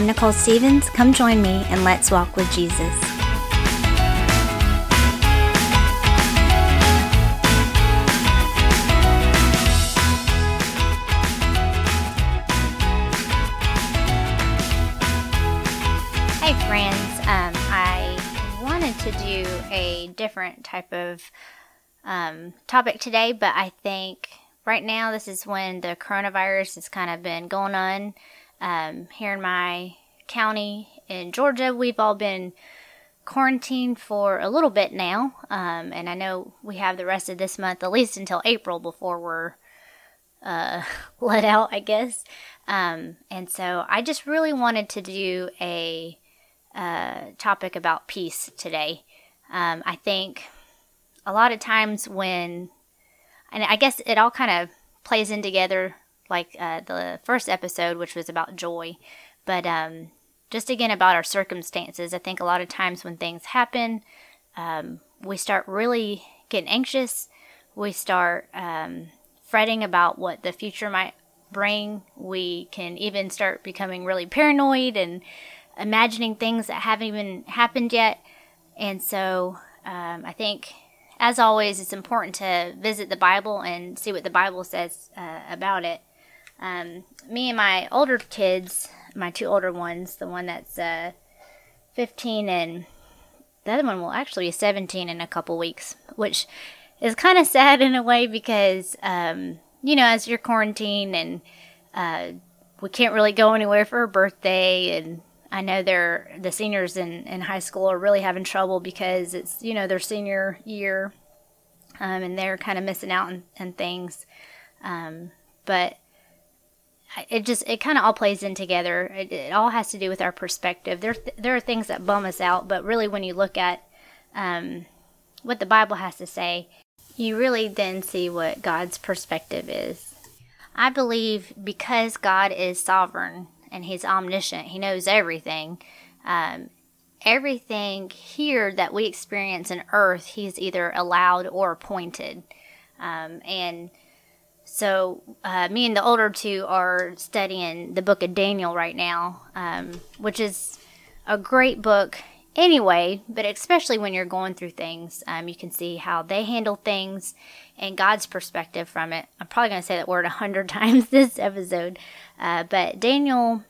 I'm Nicole Stevens. Come join me and let's walk with Jesus. Hey, friends. Um, I wanted to do a different type of um, topic today, but I think right now this is when the coronavirus has kind of been going on. Um, here in my county in Georgia, we've all been quarantined for a little bit now, um, and I know we have the rest of this month, at least until April, before we're uh, let out, I guess. Um, and so I just really wanted to do a uh, topic about peace today. Um, I think a lot of times when, and I guess it all kind of plays in together, like uh, the first episode, which was about joy, but um, just again about our circumstances. I think a lot of times when things happen, um, we start really getting anxious. We start um, fretting about what the future might bring. We can even start becoming really paranoid and imagining things that haven't even happened yet. And so um, I think, as always, it's important to visit the Bible and see what the Bible says uh, about it. Um, me and my older kids, my two older ones, the one that's uh, 15 and the other one will actually be 17 in a couple weeks, which is kind of sad in a way because, um, you know, as you're quarantined and uh, we can't really go anywhere for a birthday and I know they're the seniors in, in high school are really having trouble because it's you know their senior year, um, and they're kind of missing out on, on things. Um, but it just it kind of all plays in together. It, it, all has to do with our perspective. There there are things that bum us out, but really when you look at um, what the Bible has to say, you really then see what God's perspective is. I believe because God is sovereign and he's omniscient. He knows everything. Um, everything here that we experience in earth, he's either allowed or appointed. Um, and so, uh, me and the older two are studying the book of Daniel right now, um, which is a great book anyway, but especially when you're going through things, um, you can see how they handle things and God's perspective from it. I'm probably going to say that word a hundred times this episode, uh, but Daniel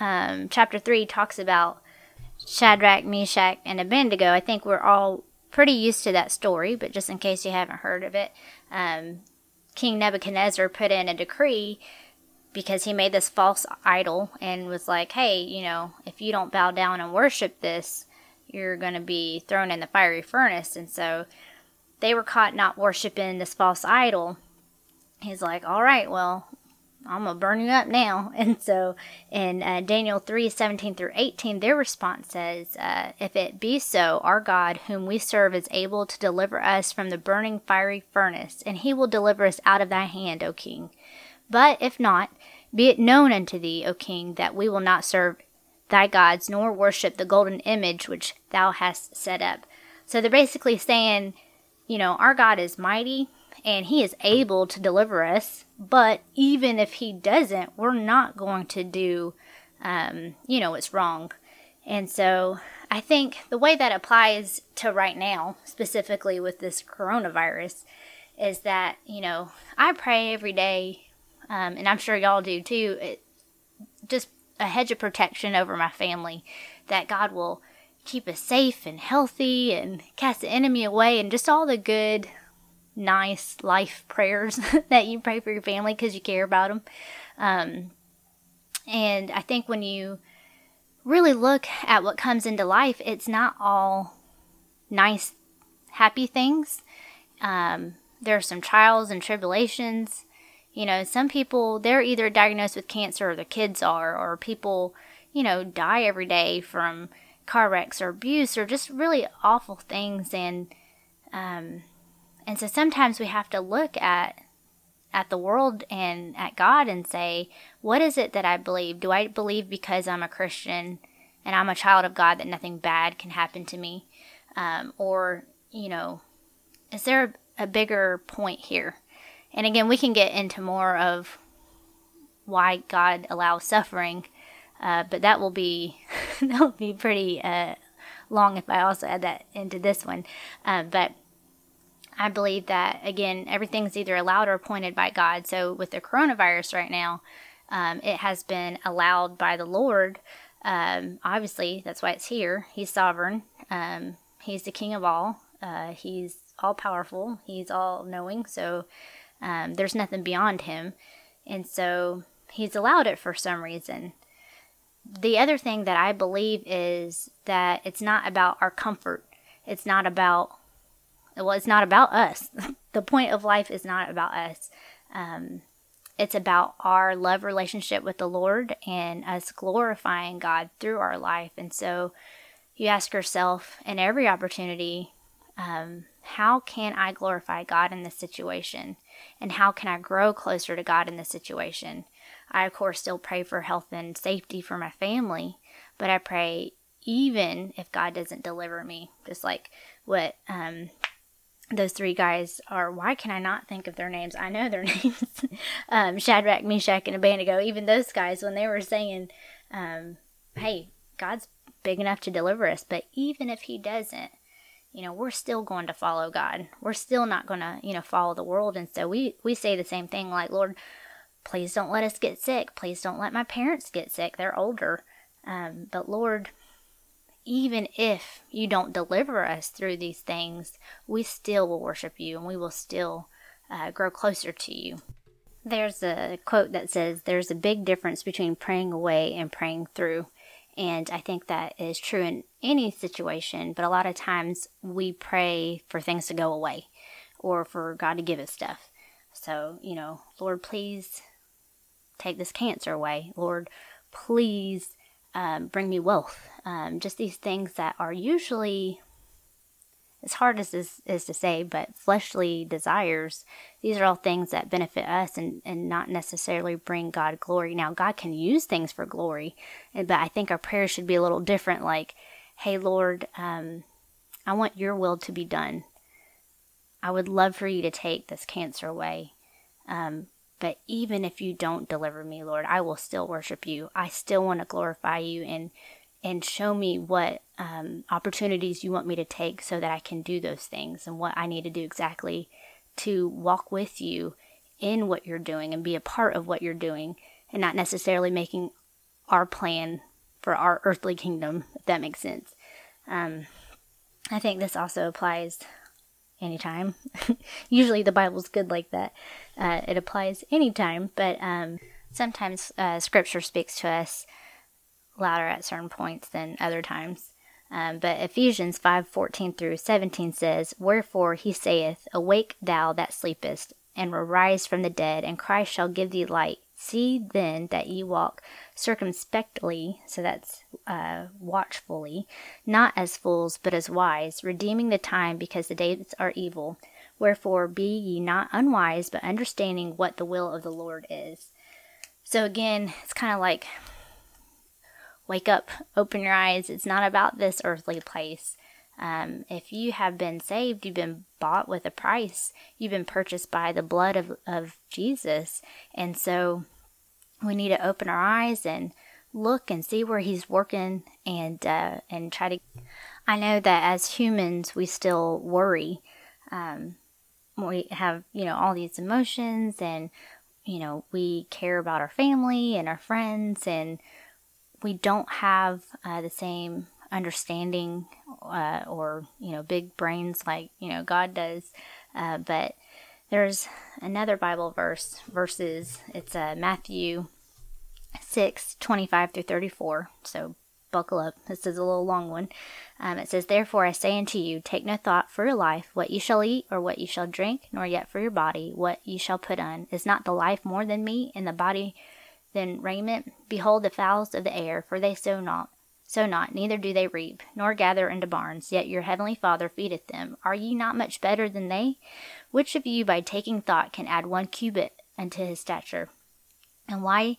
um, chapter 3 talks about Shadrach, Meshach, and Abednego. I think we're all pretty used to that story, but just in case you haven't heard of it, um, King Nebuchadnezzar put in a decree because he made this false idol and was like, hey, you know, if you don't bow down and worship this, you're going to be thrown in the fiery furnace. And so they were caught not worshiping this false idol. He's like, all right, well, I'm gonna burn you up now. And so in uh, Daniel 3 17 through 18, their response says, uh, If it be so, our God, whom we serve, is able to deliver us from the burning fiery furnace, and he will deliver us out of thy hand, O king. But if not, be it known unto thee, O king, that we will not serve thy gods, nor worship the golden image which thou hast set up. So they're basically saying, you know, our God is mighty and he is able to deliver us but even if he doesn't, we're not going to do, um, you know, what's wrong. And so I think the way that applies to right now, specifically with this coronavirus, is that, you know, I pray every day, um, and I'm sure y'all do too, it, just a hedge of protection over my family, that God will keep us safe and healthy and cast the enemy away and just all the good nice life prayers that you pray for your family because you care about them. Um, and I think when you really look at what comes into life, it's not all nice, happy things. Um, there are some trials and tribulations. You know, some people, they're either diagnosed with cancer or their kids are, or people, you know, die every day from car wrecks or abuse or just really awful things. And, um, and so sometimes we have to look at at the world and at God and say, what is it that I believe? Do I believe because I'm a Christian and I'm a child of God that nothing bad can happen to me? Um, or, you know, is there a, a bigger point here? And again, we can get into more of why God allows suffering Uh, but that will be that will be pretty uh, long if I also add that into this one. Uh, but I believe that again, everything's either allowed or appointed by God. So with the coronavirus right now, um, it has been allowed by the Lord. Um, obviously, that's why it's here. He's sovereign. Um, he's the King of all. Uh, he's all powerful. He's all knowing. So um, there's nothing beyond him, and so he's allowed it for some reason. The other thing that I believe is that it's not about our comfort. It's not about well, it's not about us. the point of life is not about us. Um, it's about our love relationship with the Lord and us glorifying God through our life. And so you ask yourself in every opportunity, um, how can I glorify God in this situation? And how can I grow closer to God in this situation? I, of course, still pray for health and safety for my family, but I pray even if God doesn't deliver me, just like what um, those three guys are why can I not think of their names? I know their names. um, Shadrach, Meshach, and Abednego. Even those guys, when they were saying, um, "Hey, God's big enough to deliver us," but even if He doesn't, you know, we're still going to follow God. We're still not going to, you know, follow the world. And so we we say the same thing, like, Lord, please don't let us get sick. Please don't let my parents get sick. They're older. Um, but Lord, even if you don't deliver us through these things, we still will worship you and we will still uh, grow closer to you. There's a quote that says, There's a big difference between praying away and praying through. And I think that is true in any situation, but a lot of times we pray for things to go away or for God to give us stuff. So, you know, Lord, please take this cancer away. Lord, please um, bring me wealth. Um, just these things that are usually, as hard as this is to say, but fleshly desires, these are all things that benefit us and, and not necessarily bring God glory. Now, God can use things for glory, but I think our prayers should be a little different like, hey, Lord, um, I want your will to be done. I would love for you to take this cancer away. Um, but even if you don't deliver me, Lord, I will still worship you. I still want to glorify you and and show me what um, opportunities you want me to take so that I can do those things and what I need to do exactly to walk with you in what you're doing and be a part of what you're doing and not necessarily making our plan for our earthly kingdom, if that makes sense. Um, I think this also applies anytime. Usually the Bible's good like that. Uh, it applies anytime, but um, sometimes uh, Scripture speaks to us louder at certain points than other times. Um, but Ephesians 5:14 through 17 says, Wherefore he saith, Awake thou that sleepest, and arise from the dead, and Christ shall give thee light. See then that ye walk circumspectly, so that's uh, watchfully, not as fools, but as wise, redeeming the time, because the days are evil. Wherefore be ye not unwise, but understanding what the will of the Lord is. So again, it's kind of like wake up, open your eyes. It's not about this earthly place. Um, if you have been saved, you've been bought with a price. You've been purchased by the blood of, of Jesus. And so we need to open our eyes and look and see where he's working and uh, and try to I know that as humans we still worry. Um, we have, you know, all these emotions and you know, we care about our family and our friends and we don't have uh, the same understanding uh, or you know big brains like you know God does. Uh, but there's another Bible verse verses. It's uh, Matthew six twenty five through thirty four. So buckle up. This is a little long one. Um, it says, Therefore I say unto you, take no thought for your life, what you shall eat, or what you shall drink, nor yet for your body, what you shall put on. Is not the life more than meat, and the body than raiment? Behold the fowls of the air, for they sow not, sow not, neither do they reap, nor gather into barns, yet your heavenly Father feedeth them. Are ye not much better than they? Which of you by taking thought can add one cubit unto his stature? And why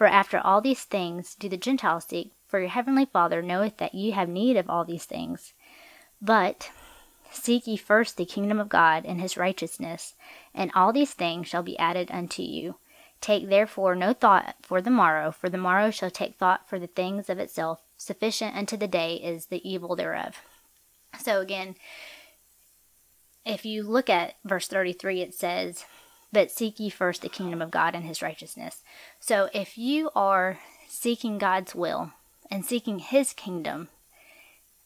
For after all these things do the Gentiles seek, for your heavenly Father knoweth that ye have need of all these things. But seek ye first the kingdom of God and his righteousness, and all these things shall be added unto you. Take therefore no thought for the morrow, for the morrow shall take thought for the things of itself. Sufficient unto the day is the evil thereof. So again, if you look at verse 33, it says, But seek ye first the kingdom of God and his righteousness. So if you are seeking God's will and seeking his kingdom,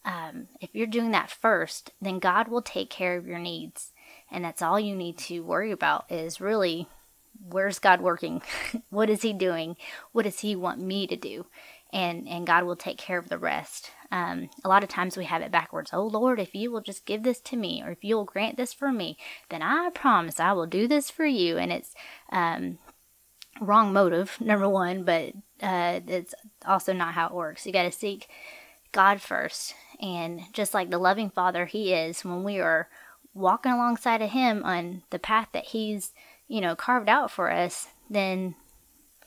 um, if you're doing that first, then God will take care of your needs. And that's all you need to worry about is really where's God working? what is He doing? What does He want me to do? And, and God will take care of the rest. Um, a lot of times we have it backwards. Oh Lord, if you will just give this to me, or if you will grant this for me, then I promise I will do this for you. And it's um, wrong motive, number one, but uh, it's also not how it works. You got to seek God first. And just like the loving Father He is, when we are walking alongside of Him on the path that He's, you know, carved out for us, then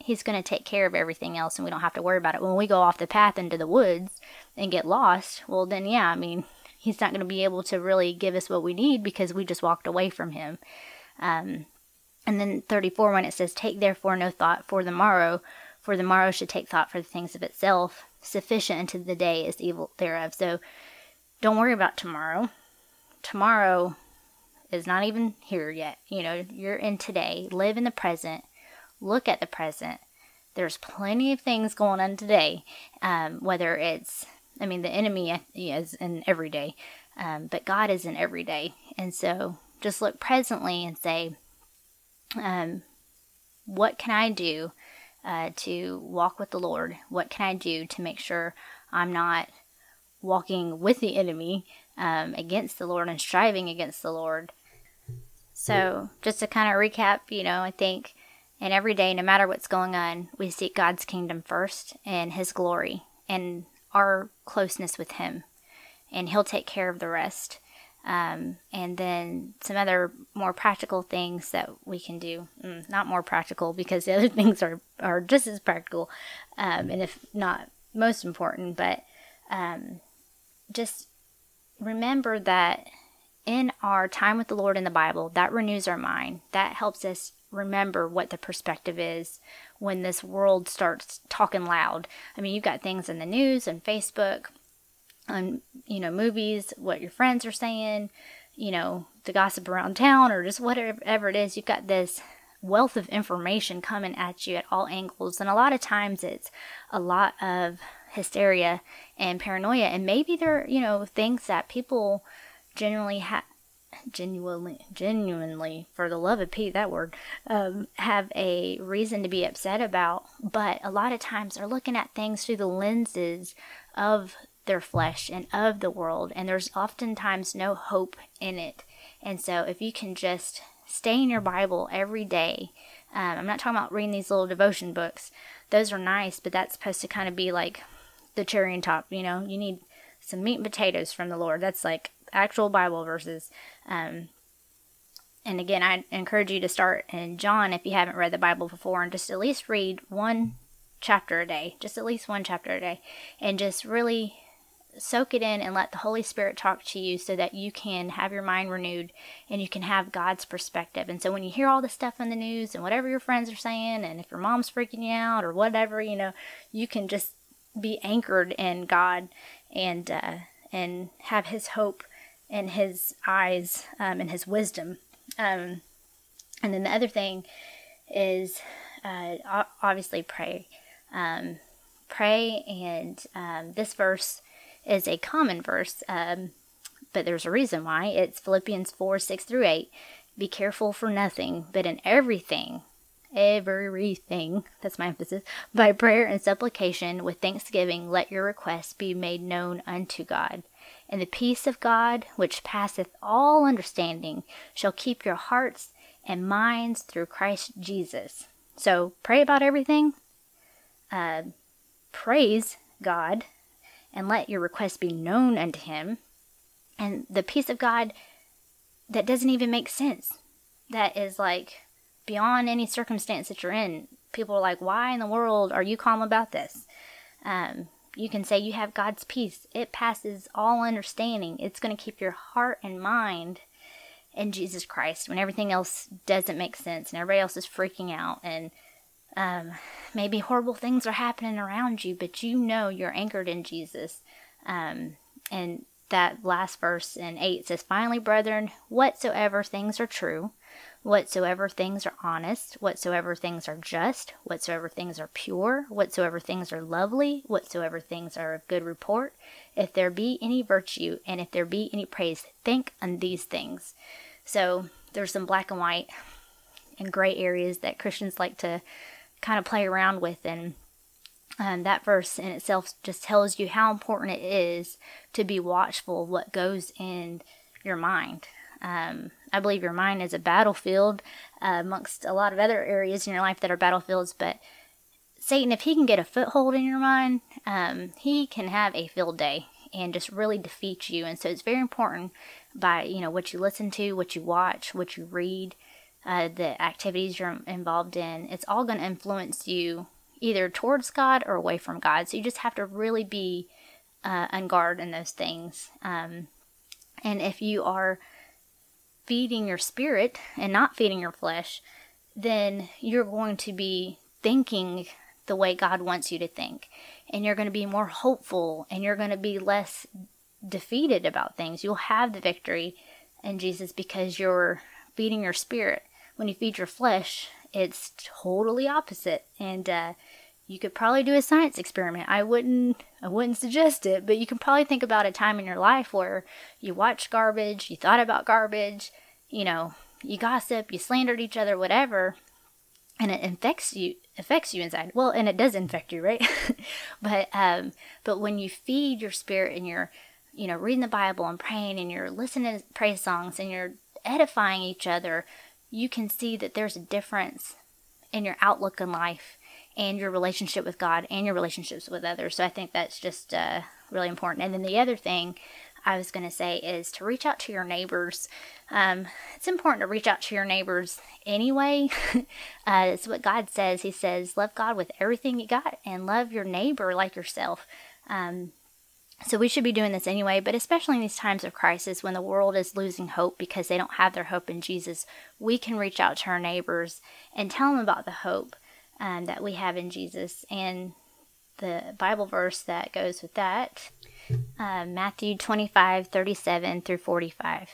He's going to take care of everything else and we don't have to worry about it. When we go off the path into the woods and get lost, well, then, yeah, I mean, He's not going to be able to really give us what we need because we just walked away from Him. Um, and then 34, when it says, Take therefore no thought for the morrow, for the morrow should take thought for the things of itself. Sufficient unto the day is evil thereof. So don't worry about tomorrow. Tomorrow is not even here yet. You know, you're in today. Live in the present look at the present. There's plenty of things going on today, um, whether it's, I mean, the enemy is in every day, um, but God is in every day. And so just look presently and say, um, what can I do uh, to walk with the Lord? What can I do to make sure I'm not walking with the enemy um, against the Lord and striving against the Lord? So, just to kind of recap, you know, I think and every day, no matter what's going on, we seek God's kingdom first and His glory and our closeness with Him. And He'll take care of the rest. Um, and then some other more practical things that we can do. Mm, not more practical because the other things are, are just as practical, um, and if not most important, but um, just remember that in our time with the Lord in the Bible, that renews our mind. That helps us remember what the perspective is when this world starts talking loud. I mean, you've got things in the news and Facebook, on you know movies, what your friends are saying, you know the gossip around town, or just whatever it is. You've got this wealth of information coming at you at all angles, and a lot of times it's a lot of hysteria and paranoia, and maybe there you know things that people generally have genuinely, genuinely, for the love of Pete, that word, um, have a reason to be upset about, but a lot of times they're looking at things through the lenses of their flesh and of the world, and there's oftentimes no hope in it. And so, if you can just stay in your Bible every day, um, I'm not talking about reading these little devotion books, those are nice, but that's supposed to kind of be like the cherry on top, you know, you need some meat and potatoes from the Lord. That's like actual Bible verses. Um, and again, I encourage you to start in John if you haven't read the Bible before and just at least read one chapter a day, just at least one chapter a day, and just really soak it in and let the Holy Spirit talk to you so that you can have your mind renewed and you can have God's perspective. And so when you hear all this stuff in the news and whatever your friends are saying, and if your mom's freaking you out or whatever, you know, you can just be anchored in God and uh, and have His hope and his eyes um, and his wisdom. Um, and then the other thing is uh, obviously pray. Um, pray, and um, this verse is a common verse, um, but there's a reason why. It's Philippians 4 6 through 8. Be careful for nothing, but in everything, everything, that's my emphasis, by prayer and supplication with thanksgiving, let your requests be made known unto God. And the peace of God, which passeth all understanding, shall keep your hearts and minds through Christ Jesus. So pray about everything, uh, praise God, and let your request be known unto him. And the peace of God that doesn't even make sense, that is like beyond any circumstance that you're in. People are like, why in the world are you calm about this? Um, you can say you have God's peace. It passes all understanding. It's going to keep your heart and mind in Jesus Christ when everything else doesn't make sense and everybody else is freaking out and um, maybe horrible things are happening around you, but you know you're anchored in Jesus. Um, and that last verse in 8 says, Finally, brethren, whatsoever things are true, whatsoever things are honest, whatsoever things are just, whatsoever things are pure, whatsoever things are lovely, whatsoever things are of good report, if there be any virtue, and if there be any praise, think on these things. So there's some black and white and gray areas that Christians like to kind of play around with and um, that verse in itself just tells you how important it is to be watchful of what goes in your mind. Um, I believe your mind is a battlefield uh, amongst a lot of other areas in your life that are battlefields, but Satan, if he can get a foothold in your mind, um, he can have a field day and just really defeat you. And so it's very important by you know what you listen to, what you watch, what you read, uh, the activities you're involved in. It's all going to influence you either towards God or away from God. So you just have to really be uh, on guard in those things. Um, and if you are feeding your spirit and not feeding your flesh, then you're going to be thinking the way God wants you to think. And you're going to be more hopeful and you're going to be less defeated about things. You'll have the victory in Jesus because you're feeding your spirit. When you feed your flesh, it's totally opposite. And uh, you could probably do a science experiment. I wouldn't I wouldn't suggest it, but you can probably think about a time in your life where you watched garbage, you thought about garbage, you know, you gossip, you slandered each other, whatever, and it infects you affects you inside. Well, and it does infect you, right? but um but when you feed your spirit and you're you know reading the Bible and praying and you're listening to praise songs and you're edifying each other, you can see that there's a difference in your outlook in life and your relationship with God and your relationships with others. So I think that's just uh, really important. And then the other thing I was going to say is to reach out to your neighbors. Um, it's important to reach out to your neighbors anyway. uh, it's what God says. He says, Love God with everything you got and love your neighbor like yourself. Um, so we should be doing this anyway, but especially in these times of crisis when the world is losing hope because they don't have their hope in Jesus, we can reach out to our neighbors and tell them about the hope um, that we have in Jesus. And the Bible verse that goes with that, uh, Matthew 25, 37 through 45.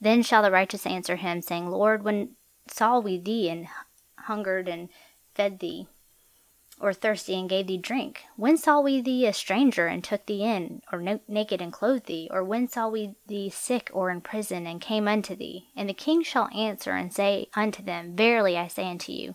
Then shall the righteous answer him, saying, Lord, when saw we thee and hungered and fed thee? Or thirsty and gave thee drink? When saw we thee a stranger and took thee in, or no- naked and clothed thee? Or when saw we thee sick or in prison and came unto thee? And the king shall answer and say unto them, Verily I say unto you,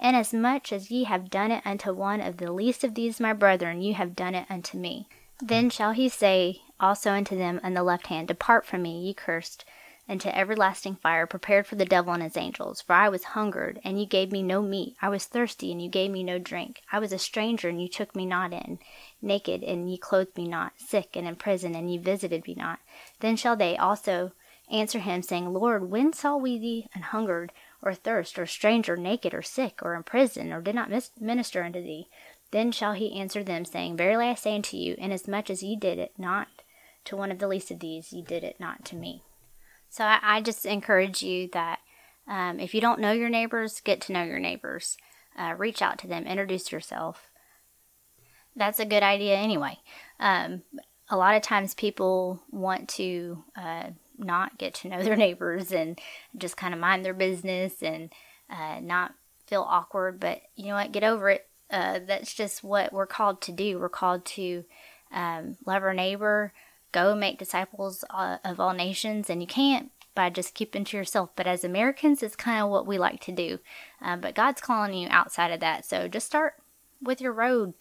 inasmuch as ye have done it unto one of the least of these my brethren, ye have done it unto me. Then shall he say also unto them on the left hand, Depart from me, ye cursed into everlasting fire prepared for the devil and his angels. For I was hungered, and you gave me no meat. I was thirsty, and you gave me no drink. I was a stranger, and you took me not in. Naked, and ye clothed me not. Sick, and in prison, and ye visited me not. Then shall they also answer him, saying, Lord, when saw we thee an hungered, or thirst, or stranger, naked, or sick, or in prison, or did not minister unto thee? Then shall he answer them, saying, Verily I say unto you, inasmuch as ye did it not to one of the least of these, ye did it not to me. So I, I just encourage you that um, if you don't know your neighbors, get to know your neighbors. Uh, reach out to them, introduce yourself. That's a good idea anyway. Um, a lot of times people want to uh, not get to know their neighbors and just kind of mind their business and uh, not feel awkward. But you know what? Get over it. Uh, that's just what we're called to do. We're called to um, love our neighbor, go make disciples uh, of all nations, and you can't by just keeping to yourself. But as Americans, it's kind of what we like to do. Um, but God's calling you outside of that. So just start with your road.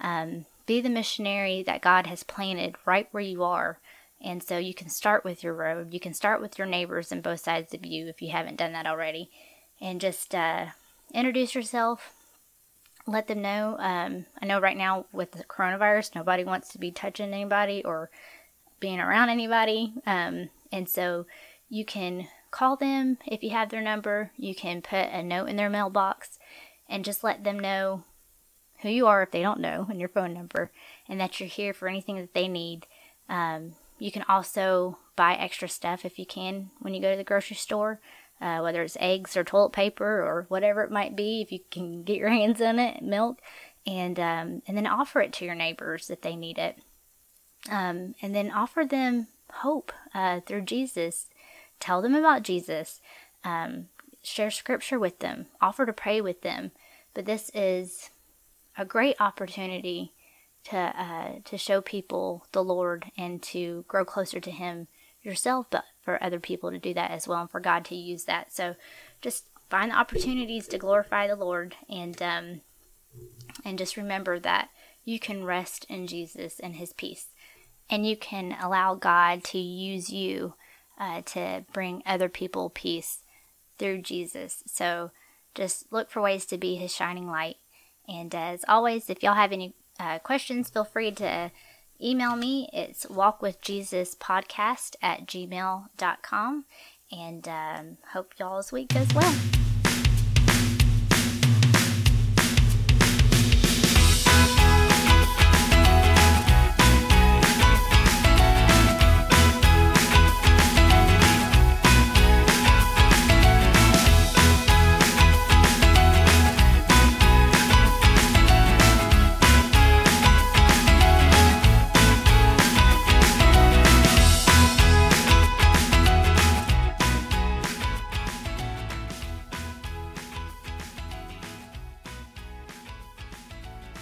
Um, be the missionary that God has planted right where you are. And so you can start with your road. You can start with your neighbors and both sides of you if you haven't done that already. And just uh, introduce yourself, let them know. Um, I know right now with the coronavirus, nobody wants to be touching anybody or being around anybody. Um, and so you can call them if you have their number. You can put a note in their mailbox and just let them know who you are if they don't know and your phone number and that you're here for anything that they need. Um, you can also buy extra stuff if you can when you go to the grocery store, uh, whether it's eggs or toilet paper or whatever it might be, if you can get your hands on it, milk, and um, and then offer it to your neighbors if they need it, um, and then offer them hope uh, through Jesus. Tell them about Jesus. Um, share scripture with them. Offer to pray with them. But this is a great opportunity to uh, to show people the Lord and to grow closer to Him yourself, but for other people to do that as well, and for God to use that. So, just find the opportunities to glorify the Lord, and um, and just remember that you can rest in Jesus and His peace, and you can allow God to use you uh, to bring other people peace through Jesus. So, just look for ways to be His shining light. And as always, if y'all have any uh, questions, feel free to email me. It's walkwithjesuspodcast at gmail.com. And um, hope y'all's week goes well.